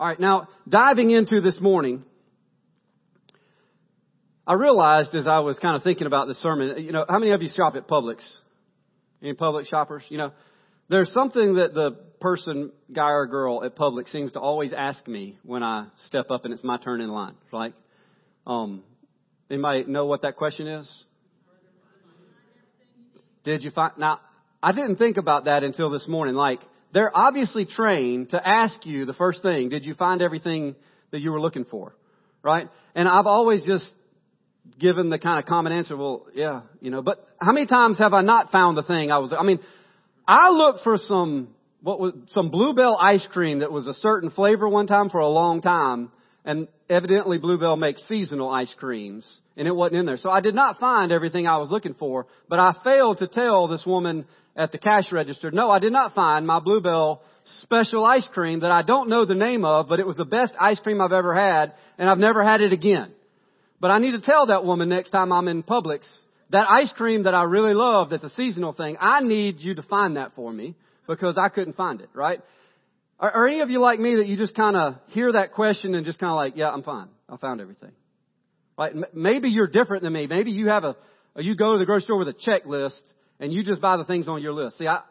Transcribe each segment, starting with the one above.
All right, now diving into this morning, I realized as I was kind of thinking about this sermon, you know, how many of you shop at Publix? Any Publix shoppers? You know, there's something that the person, guy or girl at Publix seems to always ask me when I step up and it's my turn in line. Like, um, anybody know what that question is? Did you find, now, I didn't think about that until this morning. Like, they're obviously trained to ask you the first thing, did you find everything that you were looking for? Right? And I've always just given the kind of common answer, well, yeah, you know, but how many times have I not found the thing I was, I mean, I looked for some, what was, some Bluebell ice cream that was a certain flavor one time for a long time, and evidently Bluebell makes seasonal ice creams, and it wasn't in there. So I did not find everything I was looking for, but I failed to tell this woman at the cash register, no, I did not find my Bluebell special ice cream that I don't know the name of, but it was the best ice cream I've ever had, and I've never had it again. But I need to tell that woman next time I'm in Publix, that ice cream that I really love that's a seasonal thing, I need you to find that for me because I couldn't find it, right? Are, are any of you like me that you just kind of hear that question and just kind of like, yeah, I'm fine. I found everything. Right? Maybe you're different than me. Maybe you have a, you go to the grocery store with a checklist and you just buy the things on your list. See, I,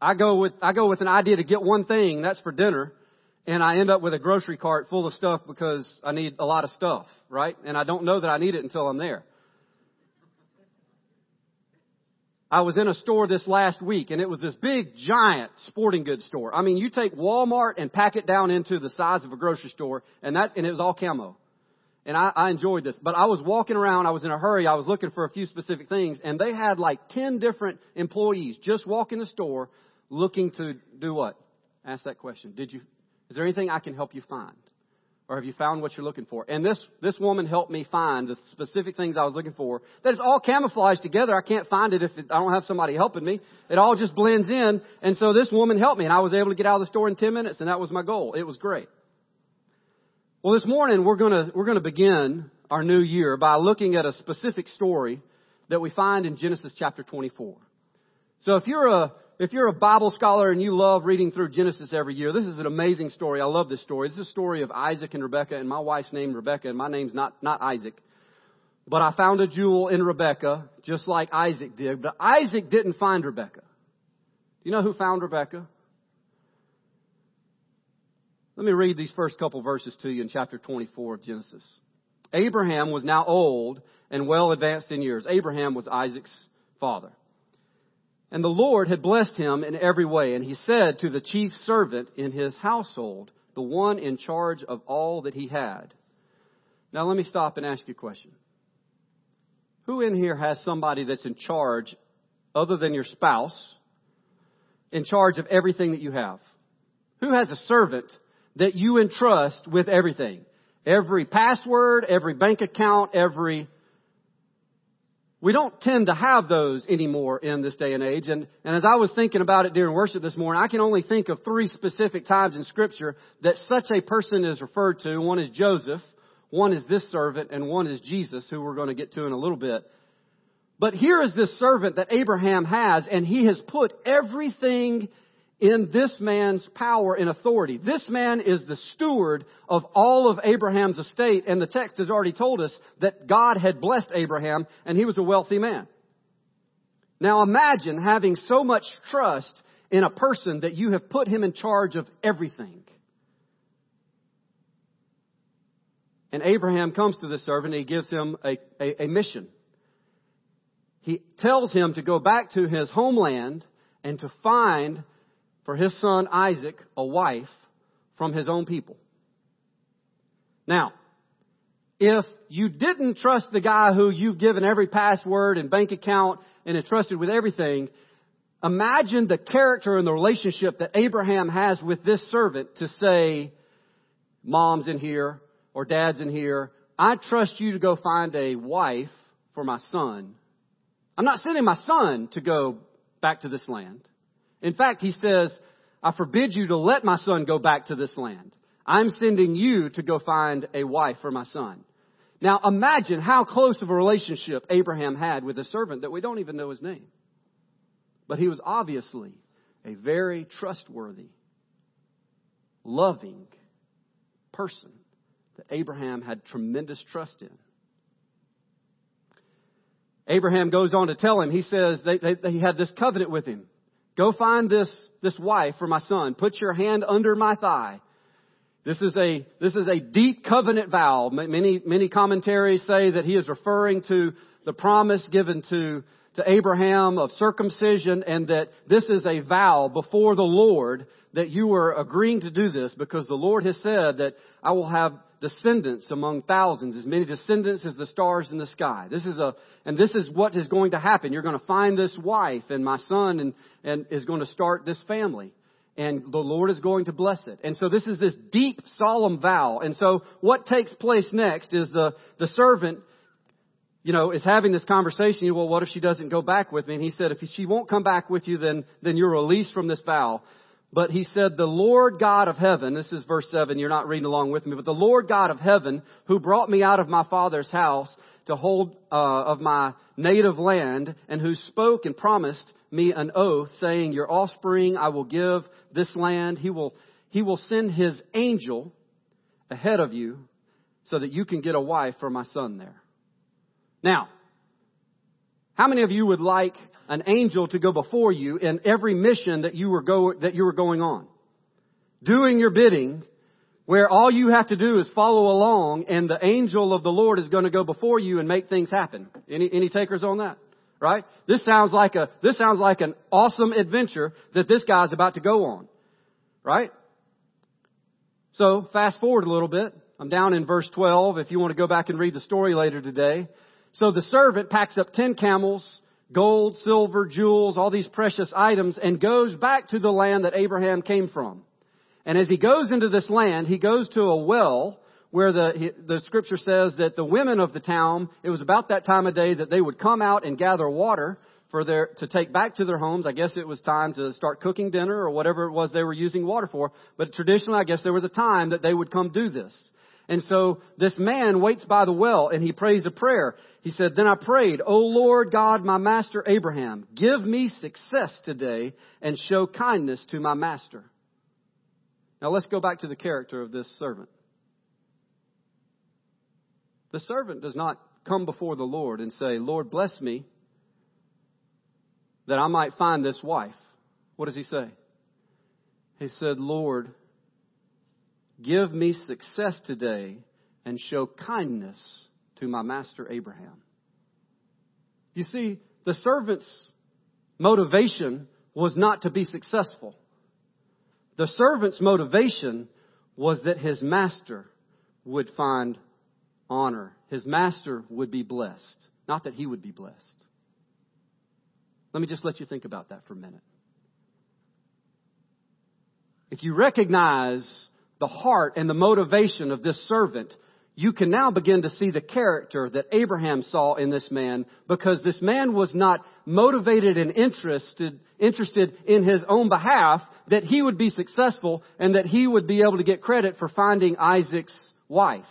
I go with, I go with an idea to get one thing, that's for dinner, and I end up with a grocery cart full of stuff because I need a lot of stuff, right? And I don't know that I need it until I'm there. I was in a store this last week and it was this big giant sporting goods store. I mean, you take Walmart and pack it down into the size of a grocery store and that, and it was all camo. And I, I enjoyed this, but I was walking around, I was in a hurry, I was looking for a few specific things and they had like 10 different employees just walking the store looking to do what? Ask that question. Did you, is there anything I can help you find? Or have you found what you're looking for? And this, this woman helped me find the specific things I was looking for. That is all camouflaged together. I can't find it if it, I don't have somebody helping me. It all just blends in. And so this woman helped me and I was able to get out of the store in 10 minutes and that was my goal. It was great. Well, this morning we're gonna, we're gonna begin our new year by looking at a specific story that we find in Genesis chapter 24. So if you're a, if you're a Bible scholar and you love reading through Genesis every year, this is an amazing story. I love this story. Is a story of Isaac and Rebecca, and my wife's named Rebecca, and my name's not, not Isaac. But I found a jewel in Rebecca, just like Isaac did. But Isaac didn't find Rebecca. Do you know who found Rebecca? Let me read these first couple verses to you in chapter 24 of Genesis. Abraham was now old and well advanced in years. Abraham was Isaac's father. And the Lord had blessed him in every way. And he said to the chief servant in his household, the one in charge of all that he had. Now let me stop and ask you a question. Who in here has somebody that's in charge, other than your spouse, in charge of everything that you have? Who has a servant that you entrust with everything? Every password, every bank account, every we don't tend to have those anymore in this day and age. And, and as I was thinking about it during worship this morning, I can only think of three specific times in scripture that such a person is referred to. One is Joseph, one is this servant, and one is Jesus, who we're going to get to in a little bit. But here is this servant that Abraham has, and he has put everything in this man's power and authority. This man is the steward of all of Abraham's estate, and the text has already told us that God had blessed Abraham, and he was a wealthy man. Now imagine having so much trust in a person that you have put him in charge of everything. And Abraham comes to this servant and he gives him a, a, a mission. He tells him to go back to his homeland and to find for his son Isaac a wife from his own people. Now, if you didn't trust the guy who you've given every password and bank account and entrusted with everything, imagine the character and the relationship that Abraham has with this servant to say, mom's in here or dad's in here. I trust you to go find a wife for my son. I'm not sending my son to go back to this land. In fact, he says, I forbid you to let my son go back to this land. I'm sending you to go find a wife for my son. Now imagine how close of a relationship Abraham had with a servant that we don't even know his name. But he was obviously a very trustworthy, loving person that Abraham had tremendous trust in. Abraham goes on to tell him, he says, they, they, they had this covenant with him. Go find this, this wife for my son. Put your hand under my thigh. This is a, this is a deep covenant vow. Many, many commentaries say that he is referring to the promise given to, to Abraham of circumcision and that this is a vow before the Lord that you are agreeing to do this because the Lord has said that I will have descendants among thousands, as many descendants as the stars in the sky. This is a, and this is what is going to happen. You're going to find this wife and my son and, and is going to start this family. And the Lord is going to bless it. And so this is this deep, solemn vow. And so what takes place next is the, the servant, you know, is having this conversation. Well, what if she doesn't go back with me? And he said, if she won't come back with you, then, then you're released from this vow. But he said, the Lord God of heaven, this is verse 7, you're not reading along with me, but the Lord God of heaven, who brought me out of my father's house to hold uh, of my native land, and who spoke and promised me an oath, saying, Your offspring I will give this land. He will, he will send his angel ahead of you so that you can get a wife for my son there. Now, how many of you would like an angel to go before you in every mission that you were go, that you were going on. Doing your bidding, where all you have to do is follow along and the angel of the Lord is going to go before you and make things happen. Any, any takers on that? Right? This sounds like a, this sounds like an awesome adventure that this guy's about to go on. Right? So, fast forward a little bit. I'm down in verse 12 if you want to go back and read the story later today. So the servant packs up 10 camels, gold, silver, jewels, all these precious items, and goes back to the land that Abraham came from. And as he goes into this land, he goes to a well where the, the scripture says that the women of the town, it was about that time of day that they would come out and gather water for their, to take back to their homes. I guess it was time to start cooking dinner or whatever it was they were using water for. But traditionally, I guess there was a time that they would come do this. And so this man waits by the well and he prays a prayer. He said, Then I prayed, O Lord God, my master Abraham, give me success today and show kindness to my master. Now let's go back to the character of this servant. The servant does not come before the Lord and say, Lord, bless me that I might find this wife. What does he say? He said, Lord, Give me success today and show kindness to my master Abraham. You see, the servant's motivation was not to be successful. The servant's motivation was that his master would find honor. His master would be blessed, not that he would be blessed. Let me just let you think about that for a minute. If you recognize the heart and the motivation of this servant, you can now begin to see the character that Abraham saw in this man because this man was not motivated and interested, interested in his own behalf that he would be successful and that he would be able to get credit for finding Isaac's wife.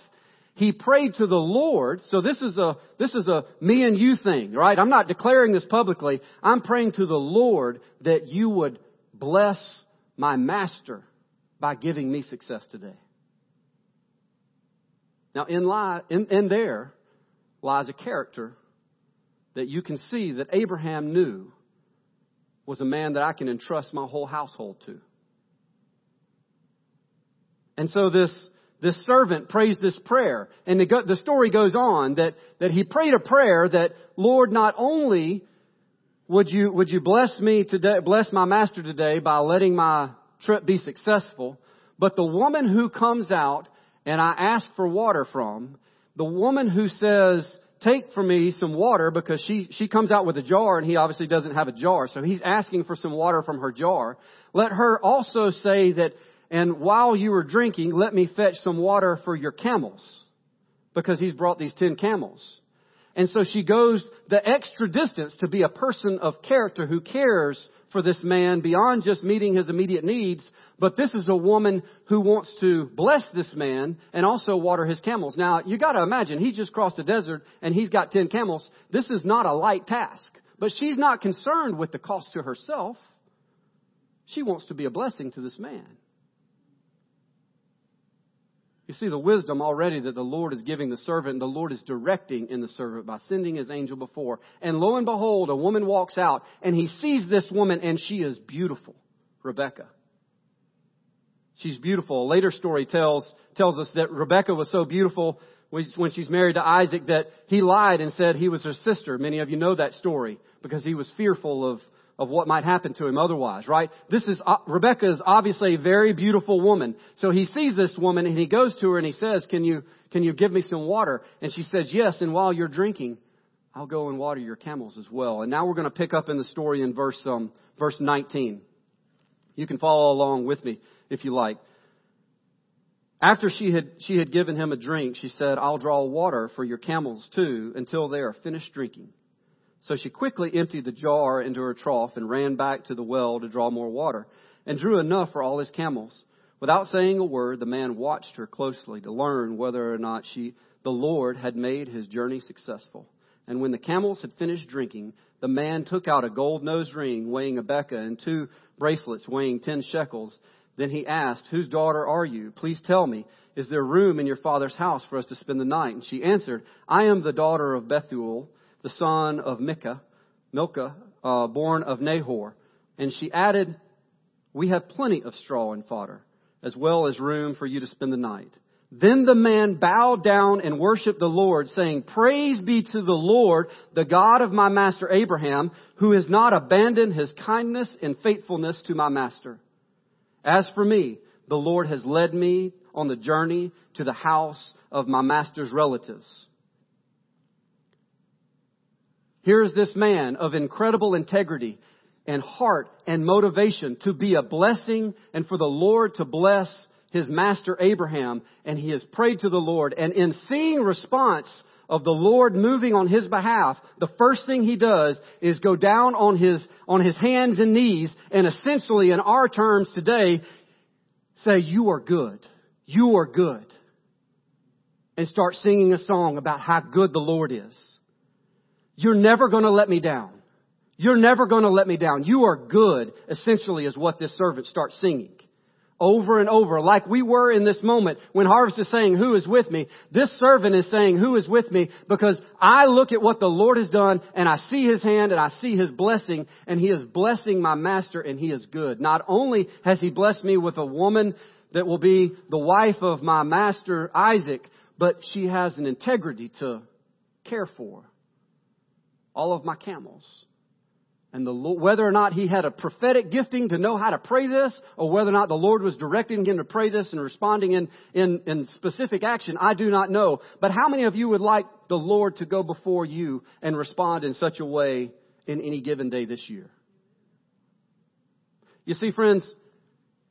He prayed to the Lord, so this is a, this is a me and you thing, right? I'm not declaring this publicly. I'm praying to the Lord that you would bless my master by giving me success today. Now, in, in, in there lies a character that you can see that Abraham knew was a man that I can entrust my whole household to. And so this, this servant prays this prayer. And the, the story goes on that, that he prayed a prayer that, Lord, not only would you, would you bless me today, bless my master today by letting my trip be successful. But the woman who comes out and I ask for water from, the woman who says, take for me some water because she, she comes out with a jar and he obviously doesn't have a jar. So he's asking for some water from her jar. Let her also say that, and while you were drinking, let me fetch some water for your camels because he's brought these ten camels. And so she goes the extra distance to be a person of character who cares for this man beyond just meeting his immediate needs, but this is a woman who wants to bless this man and also water his camels. Now, you gotta imagine, he just crossed the desert and he's got 10 camels. This is not a light task. But she's not concerned with the cost to herself. She wants to be a blessing to this man. You see the wisdom already that the Lord is giving the servant, and the Lord is directing in the servant by sending his angel before. And lo and behold, a woman walks out, and he sees this woman, and she is beautiful. Rebecca. She's beautiful. A later story tells, tells us that Rebecca was so beautiful when she's married to Isaac that he lied and said he was her sister. Many of you know that story because he was fearful of of what might happen to him otherwise, right? This is, uh, Rebecca is obviously a very beautiful woman. So he sees this woman and he goes to her and he says, can you, can you give me some water? And she says, yes, and while you're drinking, I'll go and water your camels as well. And now we're going to pick up in the story in verse, um, verse 19. You can follow along with me if you like. After she had, she had given him a drink, she said, I'll draw water for your camels too until they are finished drinking. So she quickly emptied the jar into her trough and ran back to the well to draw more water, and drew enough for all his camels. Without saying a word, the man watched her closely to learn whether or not she, the Lord had made his journey successful. And when the camels had finished drinking, the man took out a gold nose ring weighing a beka and two bracelets weighing ten shekels. Then he asked, Whose daughter are you? Please tell me, is there room in your father's house for us to spend the night? And she answered, I am the daughter of Bethuel the son of Micah, Milcah, uh, born of Nahor. And she added, We have plenty of straw and fodder, as well as room for you to spend the night. Then the man bowed down and worshiped the Lord, saying, Praise be to the Lord, the God of my master Abraham, who has not abandoned his kindness and faithfulness to my master. As for me, the Lord has led me on the journey to the house of my master's relatives. Here's this man of incredible integrity and heart and motivation to be a blessing and for the Lord to bless his master Abraham. And he has prayed to the Lord. And in seeing response of the Lord moving on his behalf, the first thing he does is go down on his, on his hands and knees and essentially in our terms today say, you are good. You are good. And start singing a song about how good the Lord is. You're never going to let me down. You're never going to let me down. You are good, essentially, is what this servant starts singing. Over and over, like we were in this moment when Harvest is saying, who is with me? This servant is saying, who is with me? Because I look at what the Lord has done and I see His hand and I see His blessing and He is blessing my master and He is good. Not only has He blessed me with a woman that will be the wife of my master Isaac, but she has an integrity to care for all of my camels. And the, whether or not he had a prophetic gifting to know how to pray this, or whether or not the Lord was directing him to pray this and responding in, in, in specific action, I do not know. But how many of you would like the Lord to go before you and respond in such a way in any given day this year? You see, friends,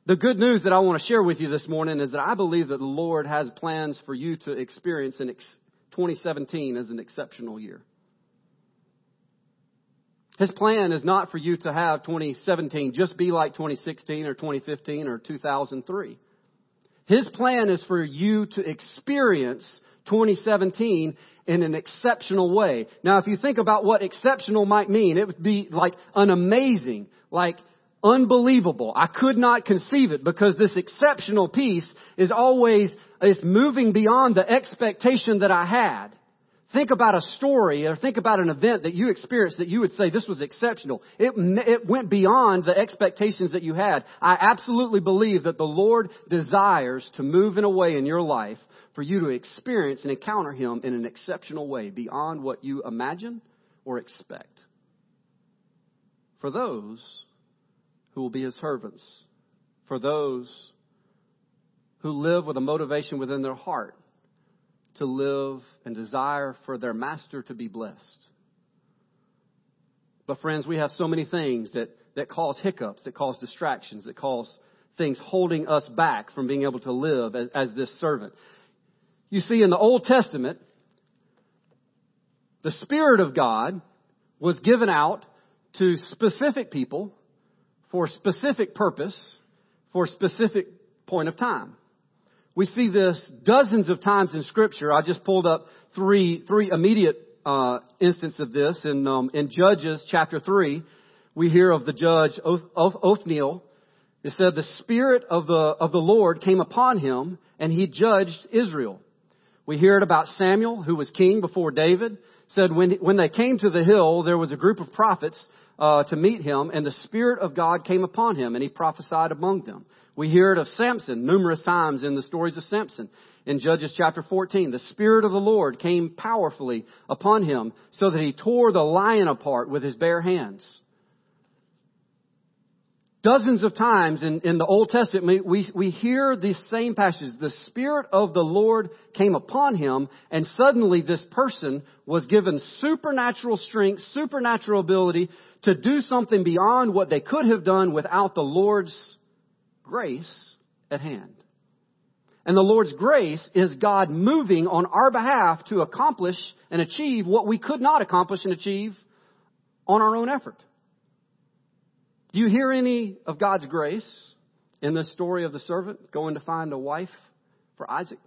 the good news that I want to share with you this morning is that I believe that the Lord has plans for you to experience in 2017 as an exceptional year. His plan is not for you to have 2017 just be like 2016 or 2015 or 2003. His plan is for you to experience 2017 in an exceptional way. Now, if you think about what exceptional might mean, it would be like an amazing, like unbelievable. I could not conceive it because this exceptional piece is always, is moving beyond the expectation that I had. Think about a story or think about an event that you experienced that you would say this was exceptional. It, it went beyond the expectations that you had. I absolutely believe that the Lord desires to move in a way in your life for you to experience and encounter Him in an exceptional way beyond what you imagine or expect. For those who will be His servants, for those who live with a motivation within their heart to live and desire for their master to be blessed. But friends, we have so many things that, that cause hiccups, that cause distractions, that cause things holding us back from being able to live as, as this servant. You see, in the Old Testament, the Spirit of God was given out to specific people for specific purpose, for specific point of time. We see this dozens of times in Scripture. I just pulled up three three immediate uh, instances of this in um, in Judges chapter three. We hear of the judge of Othniel, It said the Spirit of the, of the Lord came upon him and he judged Israel. We hear it about Samuel, who was king before David, said when, when they came to the hill, there was a group of prophets uh, to meet him, and the Spirit of God came upon him, and he prophesied among them. We hear it of Samson numerous times in the stories of Samson. In Judges chapter 14, the Spirit of the Lord came powerfully upon him so that he tore the lion apart with his bare hands. Dozens of times in, in the Old Testament, we, we hear these same passages. The Spirit of the Lord came upon him, and suddenly this person was given supernatural strength, supernatural ability to do something beyond what they could have done without the Lord's grace at hand. And the Lord's grace is God moving on our behalf to accomplish and achieve what we could not accomplish and achieve on our own effort. Do you hear any of God's grace in the story of the servant going to find a wife for Isaac?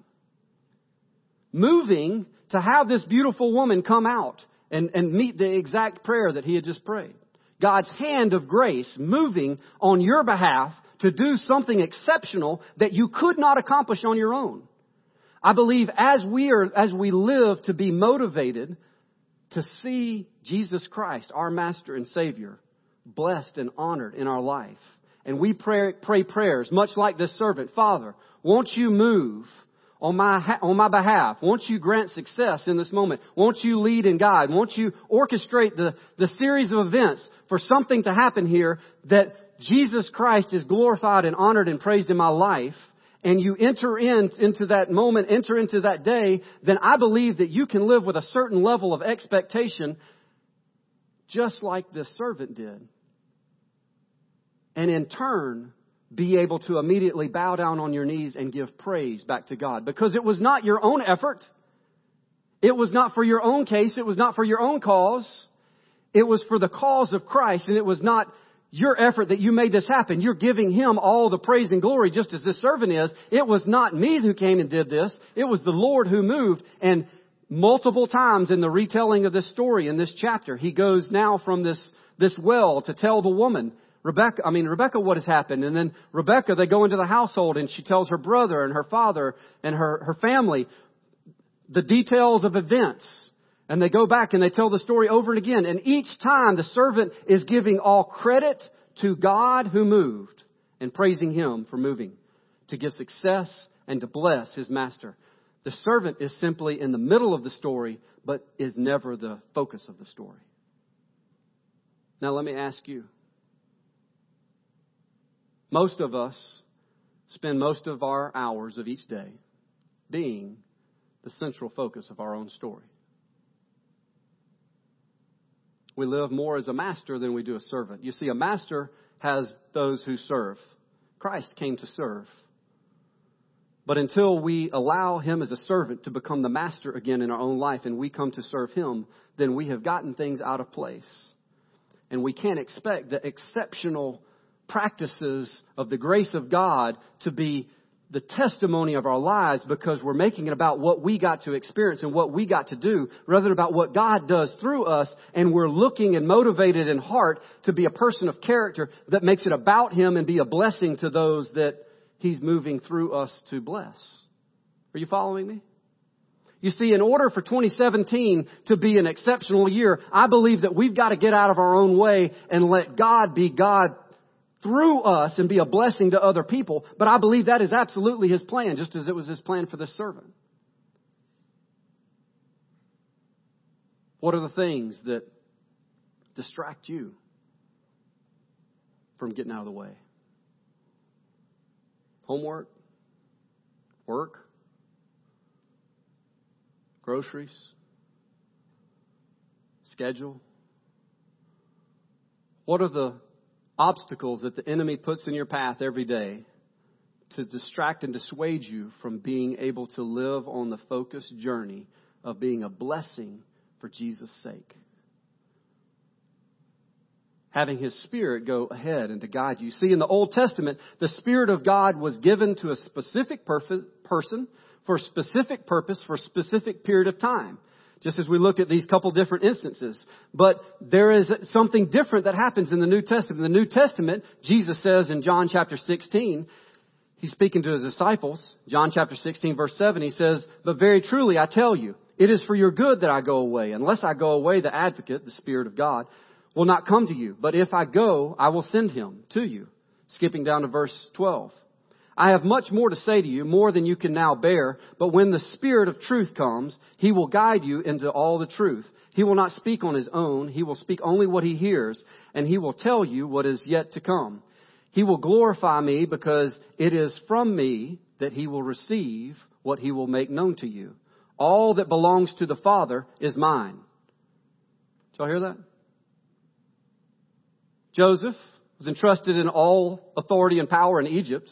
Moving to have this beautiful woman come out and, and meet the exact prayer that he had just prayed. God's hand of grace moving on your behalf to do something exceptional that you could not accomplish on your own. I believe as we are, as we live to be motivated to see Jesus Christ, our Master and Savior, blessed and honored in our life. And we pray, pray prayers much like this servant. Father, won't you move on my, on my behalf? Won't you grant success in this moment? Won't you lead and guide? Won't you orchestrate the, the series of events for something to happen here that Jesus Christ is glorified and honored and praised in my life? and you enter in, into that moment, enter into that day, then I believe that you can live with a certain level of expectation just like this servant did. And in turn, be able to immediately bow down on your knees and give praise back to God. Because it was not your own effort. It was not for your own case. It was not for your own cause. It was for the cause of Christ and it was not your effort that you made this happen. You're giving Him all the praise and glory just as this servant is. It was not me who came and did this. It was the Lord who moved and multiple times in the retelling of this story in this chapter, he goes now from this, this well to tell the woman, Rebecca, I mean, Rebecca, what has happened? And then Rebecca, they go into the household and she tells her brother and her father and her, her family the details of events. And they go back and they tell the story over and again. And each time the servant is giving all credit to God who moved and praising Him for moving to give success and to bless His master. The servant is simply in the middle of the story, but is never the focus of the story. Now, let me ask you. Most of us spend most of our hours of each day being the central focus of our own story. We live more as a master than we do a servant. You see, a master has those who serve. Christ came to serve. But until we allow Him as a servant to become the master again in our own life and we come to serve Him, then we have gotten things out of place. And we can't expect the exceptional practices of the grace of God to be the testimony of our lives because we're making it about what we got to experience and what we got to do rather than about what God does through us and we're looking and motivated in heart to be a person of character that makes it about Him and be a blessing to those that He's moving through us to bless. Are you following me? You see, in order for 2017 to be an exceptional year, I believe that we've got to get out of our own way and let God be God through us and be a blessing to other people. But I believe that is absolutely His plan, just as it was His plan for the servant. What are the things that distract you from getting out of the way? Homework? Work? Groceries? Schedule? What are the obstacles that the enemy puts in your path every day to distract and dissuade you from being able to live on the focused journey of being a blessing for Jesus' sake? having his spirit go ahead and to guide you. See, in the Old Testament, the Spirit of God was given to a specific person for a specific purpose for a specific period of time just as we looked at these couple different instances. But there is something different that happens in the New Testament. In the New Testament, Jesus says in John chapter 16, he's speaking to his disciples, John chapter 16 verse 7, he says, But very truly I tell you, it is for your good that I go away. Unless I go away, the advocate, the Spirit of God, will not come to you. But if I go, I will send him to you. Skipping down to verse 12. I have much more to say to you, more than you can now bear, but when the Spirit of truth comes, He will guide you into all the truth. He will not speak on His own, He will speak only what He hears, and He will tell you what is yet to come. He will glorify me because it is from me that He will receive what He will make known to you. All that belongs to the Father is mine. Did y'all hear that? Joseph was entrusted in all authority and power in Egypt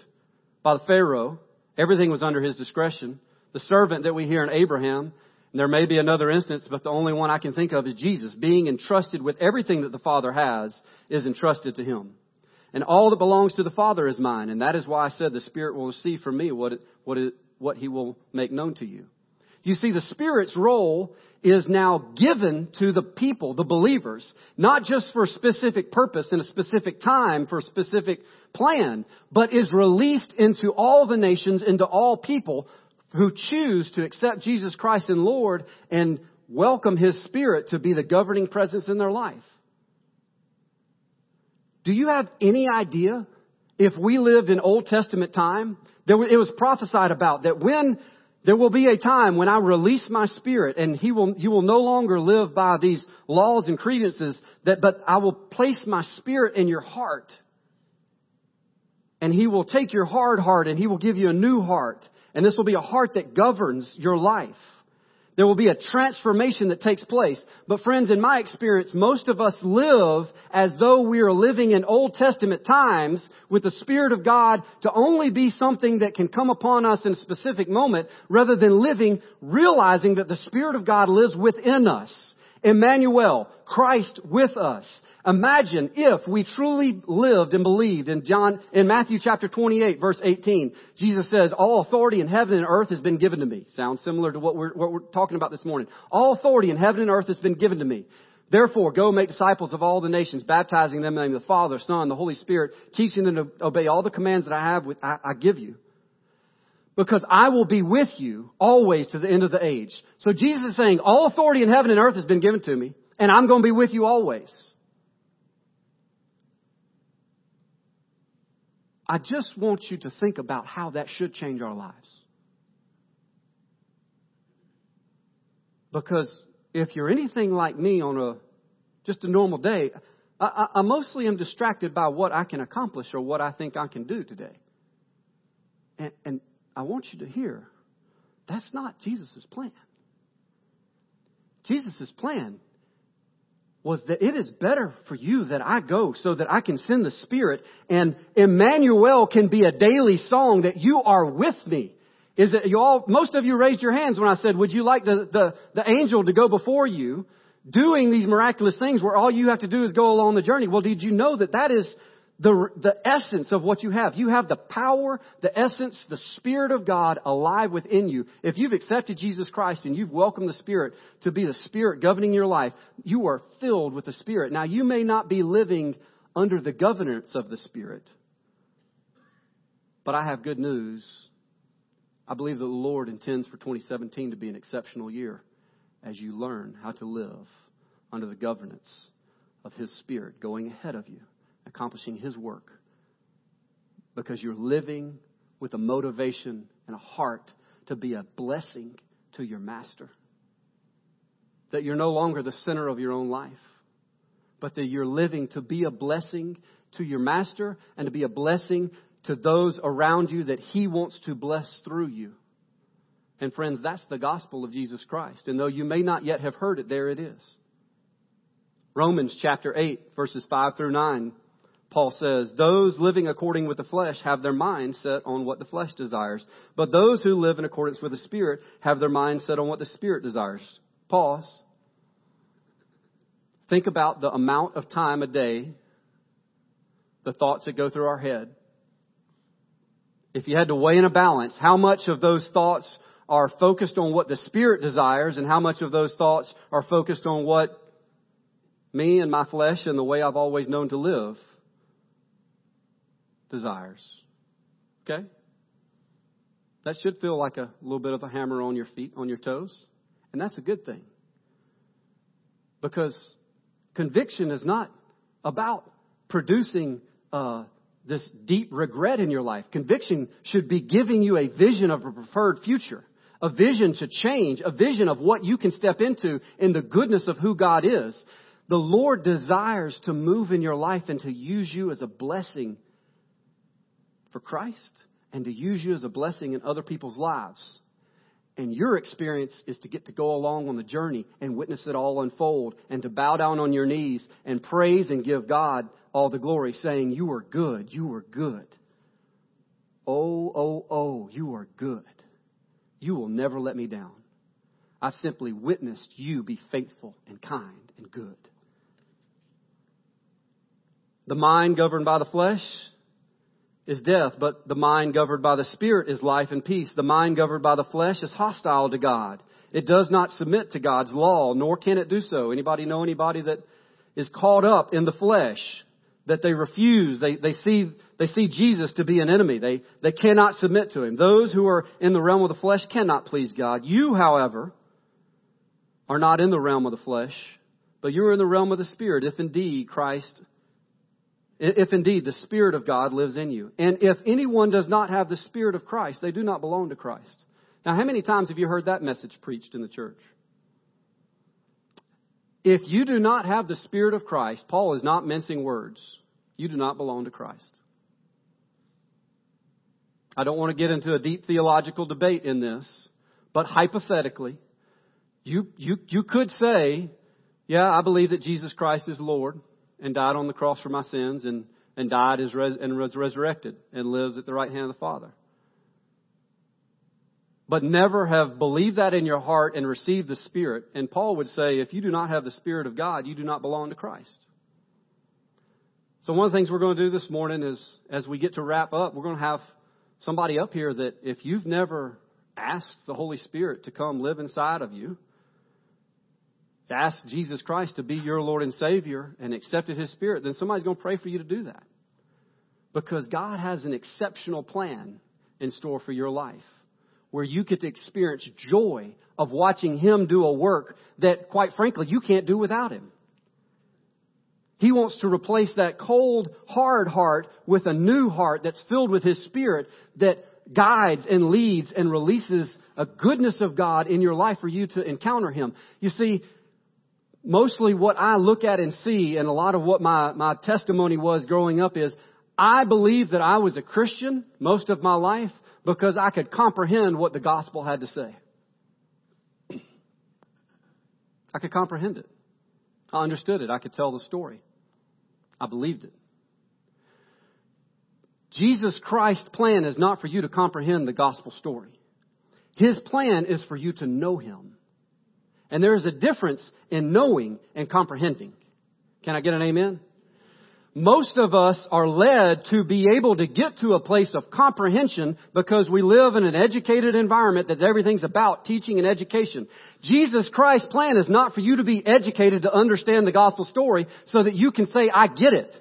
by the Pharaoh. Everything was under his discretion. The servant that we hear in Abraham, and there may be another instance, but the only one I can think of is Jesus. Being entrusted with everything that the Father has is entrusted to him. And all that belongs to the Father is mine. And that is why I said the Spirit will receive from me what, it, what, it, what He will make known to you. You see, the Spirit's role is now given to the people, the believers, not just for a specific purpose in a specific time for a specific plan, but is released into all the nations, into all people who choose to accept Jesus Christ and Lord and welcome His Spirit to be the governing presence in their life. Do you have any idea if we lived in Old Testament time? There, it was prophesied about that when there will be a time when I release my spirit and he will, you will no longer live by these laws and credences that, but I will place my spirit in your heart. And he will take your hard heart and he will give you a new heart. And this will be a heart that governs your life. There will be a transformation that takes place. But friends, in my experience, most of us live as though we are living in Old Testament times with the Spirit of God to only be something that can come upon us in a specific moment rather than living realizing that the Spirit of God lives within us. Emmanuel, Christ with us. Imagine if we truly lived and believed in John, in Matthew chapter 28 verse 18. Jesus says, all authority in heaven and earth has been given to me. Sounds similar to what we're, what we're talking about this morning. All authority in heaven and earth has been given to me. Therefore, go make disciples of all the nations, baptizing them in the name of the Father, Son, the Holy Spirit, teaching them to obey all the commands that I have with, I, I give you because I will be with you always to the end of the age. So Jesus is saying, all authority in heaven and earth has been given to me, and I'm going to be with you always. I just want you to think about how that should change our lives. Because if you're anything like me on a just a normal day, I, I, I mostly am distracted by what I can accomplish or what I think I can do today. And, and I want you to hear that's not Jesus' plan. Jesus' plan was that it is better for you that I go so that I can send the Spirit and Emmanuel can be a daily song that you are with me. Is it you all, most of you raised your hands when I said, would you like the, the, the angel to go before you doing these miraculous things where all you have to do is go along the journey? Well, did you know that that is the, the essence of what you have. You have the power, the essence, the Spirit of God alive within you. If you've accepted Jesus Christ and you've welcomed the Spirit to be the Spirit governing your life, you are filled with the Spirit. Now, you may not be living under the governance of the Spirit, but I have good news. I believe that the Lord intends for 2017 to be an exceptional year as you learn how to live under the governance of His Spirit going ahead of you accomplishing His work because you're living with a motivation and a heart to be a blessing to your master. That you're no longer the center of your own life, but that you're living to be a blessing to your master and to be a blessing to those around you that he wants to bless through you. And friends, that's the gospel of Jesus Christ. And though you may not yet have heard it, there it is. Romans chapter 8, verses 5 through 9 Paul says, those living according with the flesh have their mind set on what the flesh desires. But those who live in accordance with the Spirit have their mind set on what the Spirit desires. Pause. Think about the amount of time a day, the thoughts that go through our head. If you had to weigh in a balance, how much of those thoughts are focused on what the Spirit desires and how much of those thoughts are focused on what me and my flesh and the way I've always known to live desires. Okay? That should feel like a little bit of a hammer on your feet, on your toes. And that's a good thing. Because conviction is not about producing uh, this deep regret in your life. Conviction should be giving you a vision of a preferred future, a vision to change, a vision of what you can step into in the goodness of who God is. The Lord desires to move in your life and to use you as a blessing for Christ and to use you as a blessing in other people's lives. And your experience is to get to go along on the journey and witness it all unfold and to bow down on your knees and praise and give God all the glory, saying, You are good, you are good. Oh, oh, oh, you are good. You will never let me down. I've simply witnessed you be faithful and kind and good. The mind governed by the flesh is death, but the mind governed by the Spirit is life and peace. The mind governed by the flesh is hostile to God. It does not submit to God's law, nor can it do so. Anybody know anybody that is caught up in the flesh, that they refuse, they, they see, they see Jesus to be an enemy. They, they cannot submit to Him. Those who are in the realm of the flesh cannot please God. You, however, are not in the realm of the flesh, but you are in the realm of the Spirit, if indeed Christ if indeed the Spirit of God lives in you. And if anyone does not have the Spirit of Christ, they do not belong to Christ. Now, how many times have you heard that message preached in the church? If you do not have the Spirit of Christ, Paul is not mincing words. You do not belong to Christ. I don't want to get into a deep theological debate in this, but hypothetically, you, you, you could say, yeah, I believe that Jesus Christ is Lord and died on the cross for my sins and, and died as res, and was resurrected and lives at the right hand of the Father. But never have believed that in your heart and received the Spirit. And Paul would say, if you do not have the Spirit of God, you do not belong to Christ. So one of the things we're going to do this morning is, as we get to wrap up, we're going to have somebody up here that if you've never asked the Holy Spirit to come live inside of you, to ask Jesus Christ to be your Lord and Savior and accepted His Spirit, then somebody's going to pray for you to do that. Because God has an exceptional plan in store for your life where you get to experience joy of watching Him do a work that, quite frankly, you can't do without Him. He wants to replace that cold, hard heart with a new heart that's filled with His Spirit that guides and leads and releases a goodness of God in your life for you to encounter Him. You see, mostly what I look at and see, and a lot of what my, my testimony was growing up is, I believe that I was a Christian most of my life because I could comprehend what the gospel had to say. I could comprehend it. I understood it. I could tell the story. I believed it. Jesus Christ's plan is not for you to comprehend the gospel story. His plan is for you to know Him. And there is a difference in knowing and comprehending. Can I get an amen? Most of us are led to be able to get to a place of comprehension because we live in an educated environment that everything's about teaching and education. Jesus Christ's plan is not for you to be educated to understand the gospel story so that you can say, I get it.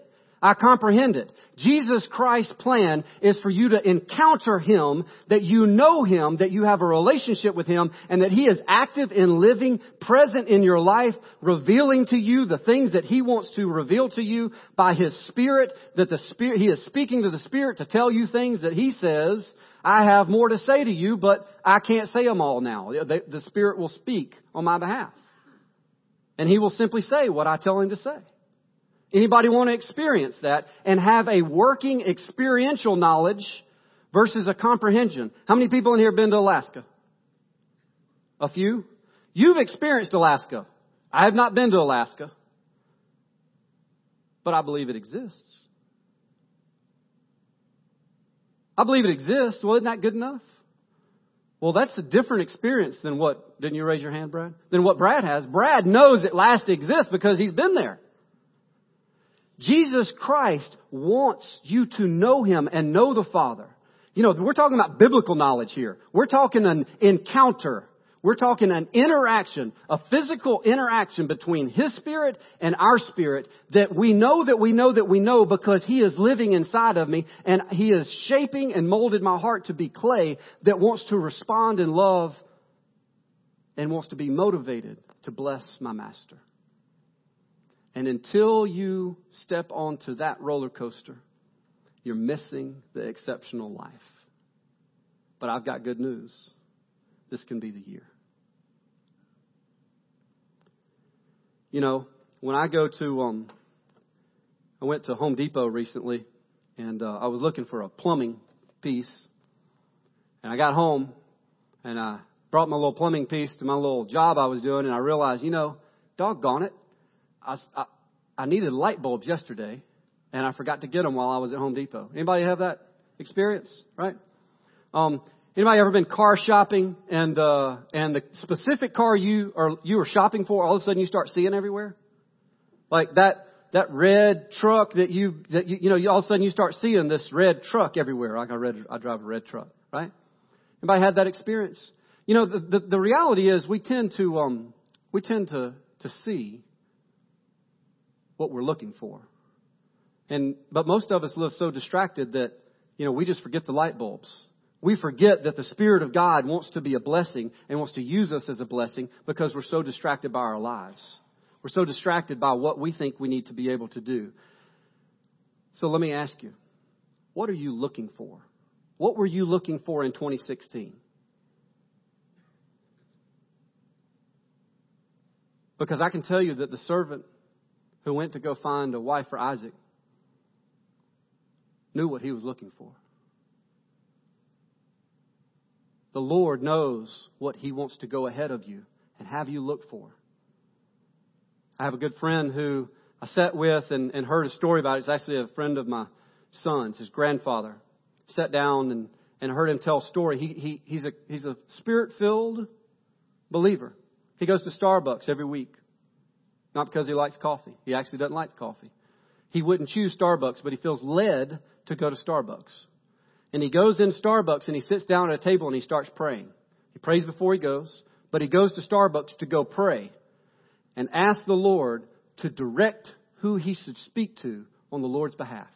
I comprehend it. Jesus Christ's plan is for you to encounter Him, that you know Him, that you have a relationship with Him, and that He is active in living, present in your life, revealing to you the things that He wants to reveal to you by His Spirit, that the Spirit, He is speaking to the Spirit to tell you things that He says, I have more to say to you, but I can't say them all now. The, the Spirit will speak on my behalf. And He will simply say what I tell Him to say. Anybody want to experience that and have a working experiential knowledge versus a comprehension? How many people in here have been to Alaska? A few? You've experienced Alaska. I have not been to Alaska. But I believe it exists. I believe it exists. Well, isn't that good enough? Well, that's a different experience than what, didn't you raise your hand, Brad? Than what Brad has. Brad knows it last exists because he's been there. Jesus Christ wants you to know Him and know the Father. You know, we're talking about biblical knowledge here. We're talking an encounter. We're talking an interaction, a physical interaction between His Spirit and our Spirit that we know that we know that we know because He is living inside of me and He is shaping and molded my heart to be clay that wants to respond in love and wants to be motivated to bless my Master. And until you step onto that roller coaster, you're missing the exceptional life. But I've got good news. This can be the year. You know, when I go to, um, I went to Home Depot recently, and uh, I was looking for a plumbing piece, and I got home, and I brought my little plumbing piece to my little job I was doing, and I realized, you know, doggone it, I, I, I needed light bulbs yesterday, and I forgot to get them while I was at Home Depot. Anybody have that experience? Right? Um, anybody ever been car shopping and uh, and the specific car you are you are shopping for, all of a sudden you start seeing everywhere, like that that red truck that you that you, you know you, all of a sudden you start seeing this red truck everywhere. Like I read I drive a red truck, right? Anybody had that experience? You know the the, the reality is we tend to um we tend to to see what we're looking for. And, but most of us live so distracted that, you know, we just forget the light bulbs. We forget that the Spirit of God wants to be a blessing and wants to use us as a blessing because we're so distracted by our lives. We're so distracted by what we think we need to be able to do. So let me ask you, what are you looking for? What were you looking for in 2016? Because I can tell you that the servant who went to go find a wife for Isaac knew what he was looking for. The Lord knows what he wants to go ahead of you and have you look for. I have a good friend who I sat with and, and heard a story about. It. It's actually a friend of my son's, his grandfather. Sat down and, and heard him tell a story. He, he, he's a, he's a spirit filled believer. He goes to Starbucks every week. Not because he likes coffee. He actually doesn't like coffee. He wouldn't choose Starbucks, but he feels led to go to Starbucks. And he goes in Starbucks and he sits down at a table and he starts praying. He prays before he goes, but he goes to Starbucks to go pray and ask the Lord to direct who he should speak to on the Lord's behalf.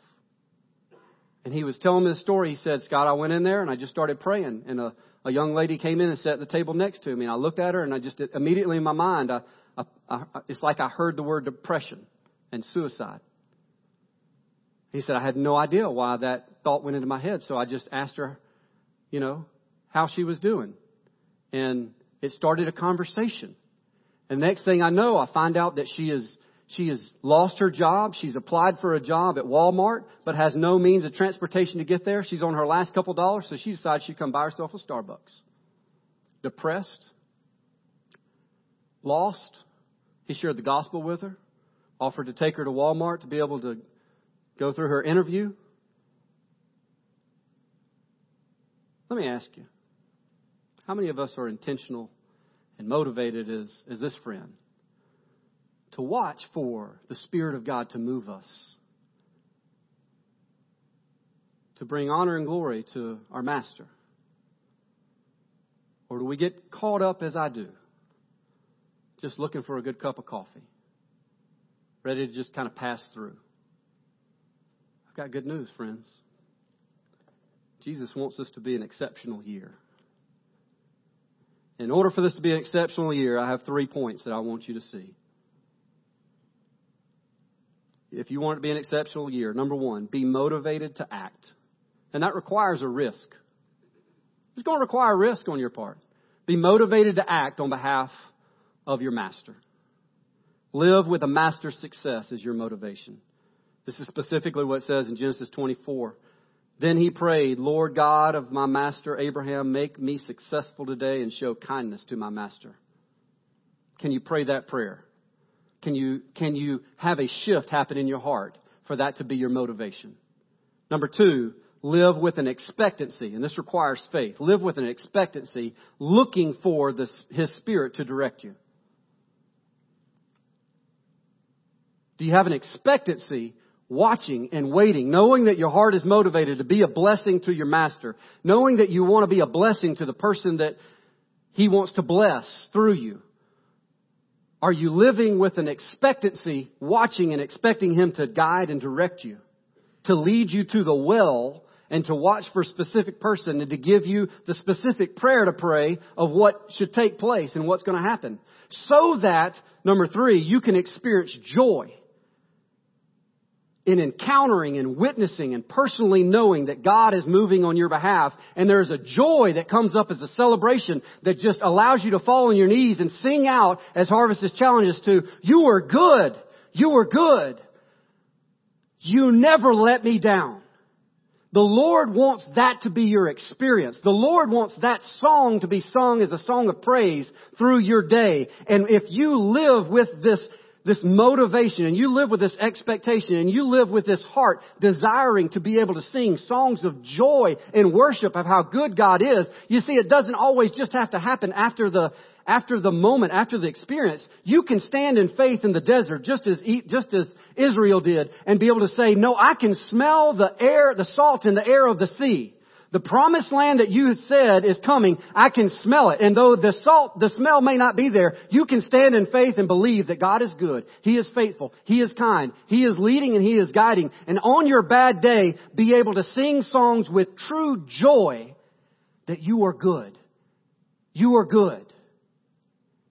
And he was telling me the story. He said, Scott, I went in there and I just started praying. And a, a young lady came in and sat at the table next to me. And I looked at her and I just immediately in my mind, I, I, I, it's like I heard the word depression and suicide. He said, I had no idea why that thought went into my head. So I just asked her, you know, how she was doing. And it started a conversation. And next thing I know, I find out that she is, she has lost her job. She's applied for a job at Walmart, but has no means of transportation to get there. She's on her last couple dollars, so she decides she'd come buy herself a Starbucks. Depressed, lost. He shared the gospel with her, offered to take her to Walmart to be able to go through her interview. Let me ask you how many of us are intentional and motivated as, as this friend to watch for the Spirit of God to move us, to bring honor and glory to our Master? Or do we get caught up as I do, just looking for a good cup of coffee, ready to just kind of pass through? I've got good news, friends. Jesus wants this to be an exceptional year. In order for this to be an exceptional year, I have three points that I want you to see. If you want it to be an exceptional year, number one, be motivated to act. And that requires a risk. It's going to require risk on your part. Be motivated to act on behalf of your master. Live with a master's success as your motivation. This is specifically what it says in Genesis 24. Then he prayed, Lord God of my master Abraham, make me successful today and show kindness to my master. Can you pray that prayer? Can you, can you have a shift happen in your heart for that to be your motivation? Number two, live with an expectancy, and this requires faith. Live with an expectancy, looking for this, His Spirit to direct you. Do you have an expectancy watching and waiting, knowing that your heart is motivated to be a blessing to your master, knowing that you want to be a blessing to the person that he wants to bless through you? Are you living with an expectancy, watching and expecting him to guide and direct you, to lead you to the well and to watch for a specific person and to give you the specific prayer to pray of what should take place and what's going to happen? So that, number three, you can experience joy in encountering and witnessing and personally knowing that God is moving on your behalf. And there's a joy that comes up as a celebration that just allows you to fall on your knees and sing out as Harvest is challenges to, you are good. You are good. You never let me down. The Lord wants that to be your experience. The Lord wants that song to be sung as a song of praise through your day. And if you live with this this motivation and you live with this expectation and you live with this heart desiring to be able to sing songs of joy and worship of how good God is, you see, it doesn't always just have to happen after the, after the moment, after the experience. You can stand in faith in the desert just as, just as Israel did and be able to say, no, I can smell the air, the salt in the air of the sea. The promised land that you said is coming, I can smell it. And though the salt, the smell may not be there, you can stand in faith and believe that God is good. He is faithful. He is kind. He is leading and He is guiding. And on your bad day, be able to sing songs with true joy that you are good. You are good.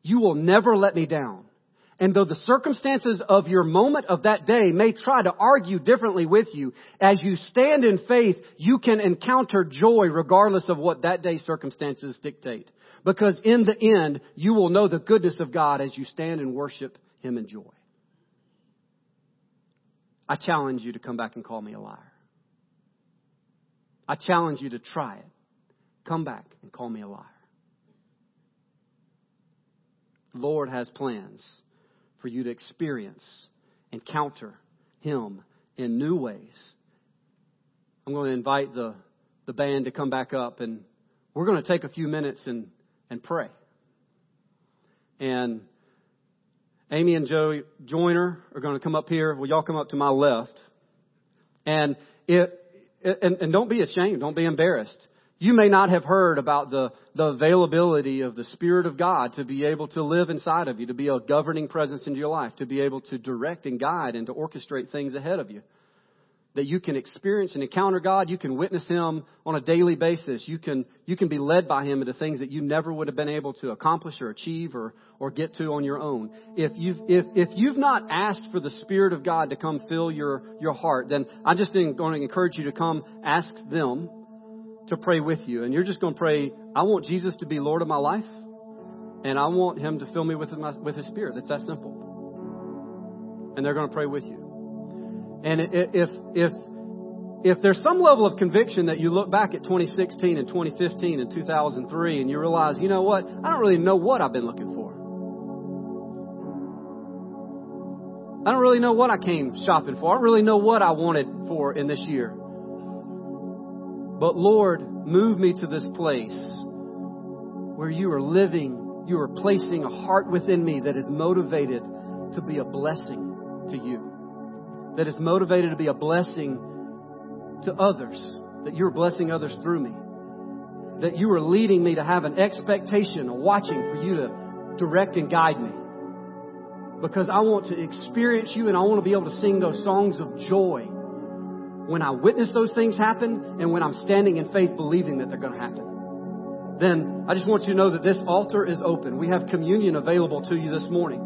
You will never let me down. And though the circumstances of your moment of that day may try to argue differently with you, as you stand in faith, you can encounter joy regardless of what that day's circumstances dictate. Because in the end, you will know the goodness of God as you stand and worship Him in joy. I challenge you to come back and call me a liar. I challenge you to try it. Come back and call me a liar. Lord has plans for you to experience, encounter Him in new ways. I'm going to invite the, the band to come back up and we're going to take a few minutes and, and pray. And Amy and Joe Joyner are going to come up here. Will y'all come up to my left? And it, and, and don't be ashamed. Don't be embarrassed. You may not have heard about the, the availability of the Spirit of God to be able to live inside of you, to be a governing presence in your life, to be able to direct and guide and to orchestrate things ahead of you. That you can experience and encounter God, you can witness Him on a daily basis. You can, you can be led by Him into things that you never would have been able to accomplish or achieve or, or get to on your own. If you've, if, if you've not asked for the Spirit of God to come fill your, your heart, then I'm just going to encourage you to come ask them to pray with you. And you're just going to pray, I want Jesus to be Lord of my life, and I want Him to fill me with, my, with His Spirit. It's that simple. And they're going to pray with you. And if, if, if there's some level of conviction that you look back at 2016 and 2015 and 2003 and you realize, you know what, I don't really know what I've been looking for. I don't really know what I came shopping for. I don't really know what I wanted for in this year. But Lord, move me to this place where you are living, you are placing a heart within me that is motivated to be a blessing to you, that is motivated to be a blessing to others, that you're blessing others through me, that you are leading me to have an expectation, a watching for you to direct and guide me. Because I want to experience you and I want to be able to sing those songs of joy when I witness those things happen and when I'm standing in faith believing that they're going to happen, then I just want you to know that this altar is open. We have communion available to you this morning.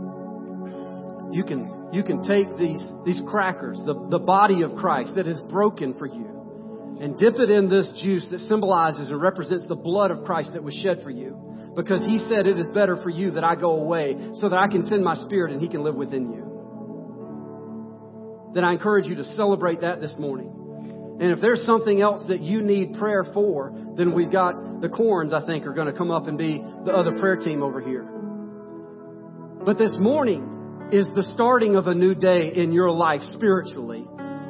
You can, you can take these, these crackers, the, the body of Christ that is broken for you, and dip it in this juice that symbolizes and represents the blood of Christ that was shed for you. Because he said it is better for you that I go away so that I can send my spirit and he can live within you then I encourage you to celebrate that this morning. And if there's something else that you need prayer for, then we've got the corns, I think, are going to come up and be the other prayer team over here. But this morning is the starting of a new day in your life spiritually.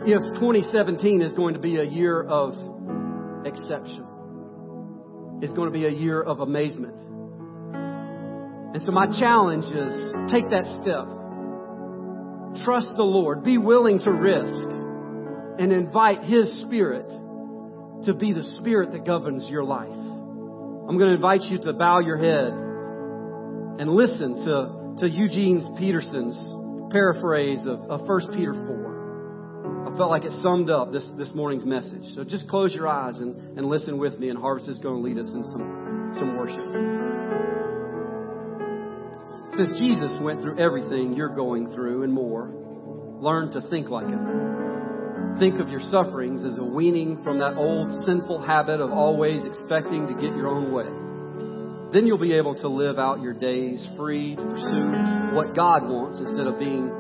If 2017 is going to be a year of exception, it's going to be a year of amazement. And so my challenge is take that step Trust the Lord. Be willing to risk. and invite His Spirit to be the Spirit that governs your life. I'm going to invite you to bow your head and listen to, to Eugene Peterson's paraphrase of, of 1 Peter 4. I felt like it summed up this, this morning's message. So just close your eyes and, and listen with me, and Harvest is going to lead us in some, some worship. Says, Jesus went through everything you're going through and more. Learn to think like him. Think of your sufferings as a weaning from that old sinful habit of always expecting to get your own way. Then you'll be able to live out your days free to pursue what God wants instead of being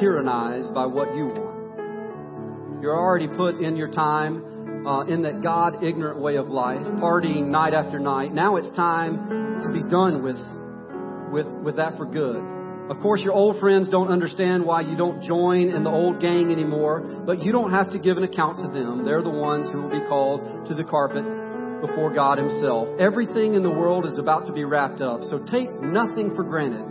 tyrannized by what you want. You're already put in your time uh, in that God ignorant way of life, partying night after night. Now it's time to be done with, with, with that for good. Of course, your old friends don't understand why you don't join in the old gang anymore, but you don't have to give an account to them. They're the ones who will be called to the carpet before God Himself. Everything in the world is about to be wrapped up, so take nothing for granted.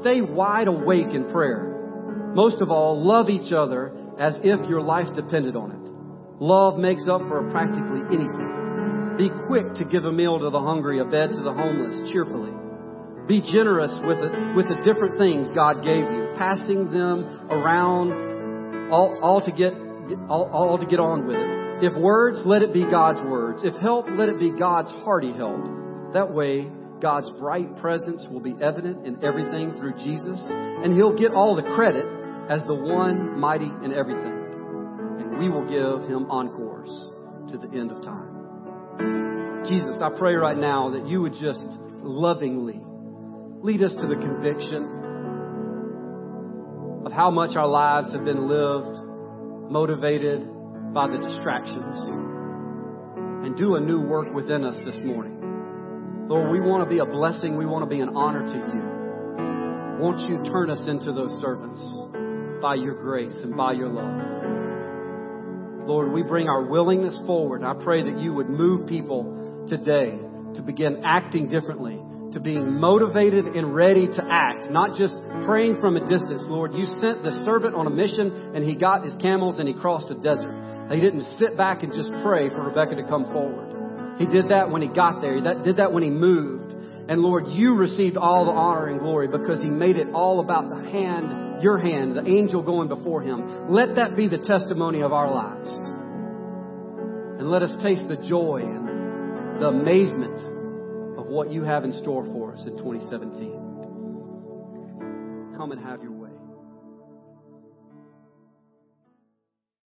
Stay wide awake in prayer. Most of all, love each other as if your life depended on it. Love makes up for practically anything. Be quick to give a meal to the hungry, a bed to the homeless, cheerfully. Be generous with the, with the different things God gave you, passing them around all, all to get all, all to get on with it. If words, let it be God's words. If help, let it be God's hearty help. That way, God's bright presence will be evident in everything through Jesus, and He'll get all the credit as the one mighty in everything. And we will give Him encores to the end of time. Jesus, I pray right now that you would just lovingly lead us to the conviction of how much our lives have been lived, motivated, by the distractions and do a new work within us this morning. Lord, we want to be a blessing. We want to be an honor to you. Won't you turn us into those servants by your grace and by your love? Lord, we bring our willingness forward. I pray that you would move people today to begin acting differently, to being motivated and ready to act, not just praying from a distance. Lord, you sent the servant on a mission and he got his camels and he crossed a desert. He didn't sit back and just pray for Rebecca to come forward. He did that when he got there. He did that when he moved. And Lord, you received all the honor and glory because he made it all about the hand, your hand, the angel going before him. Let that be the testimony of our lives. And let us taste the joy and the amazement what you have in store for us in 2017. Come and have your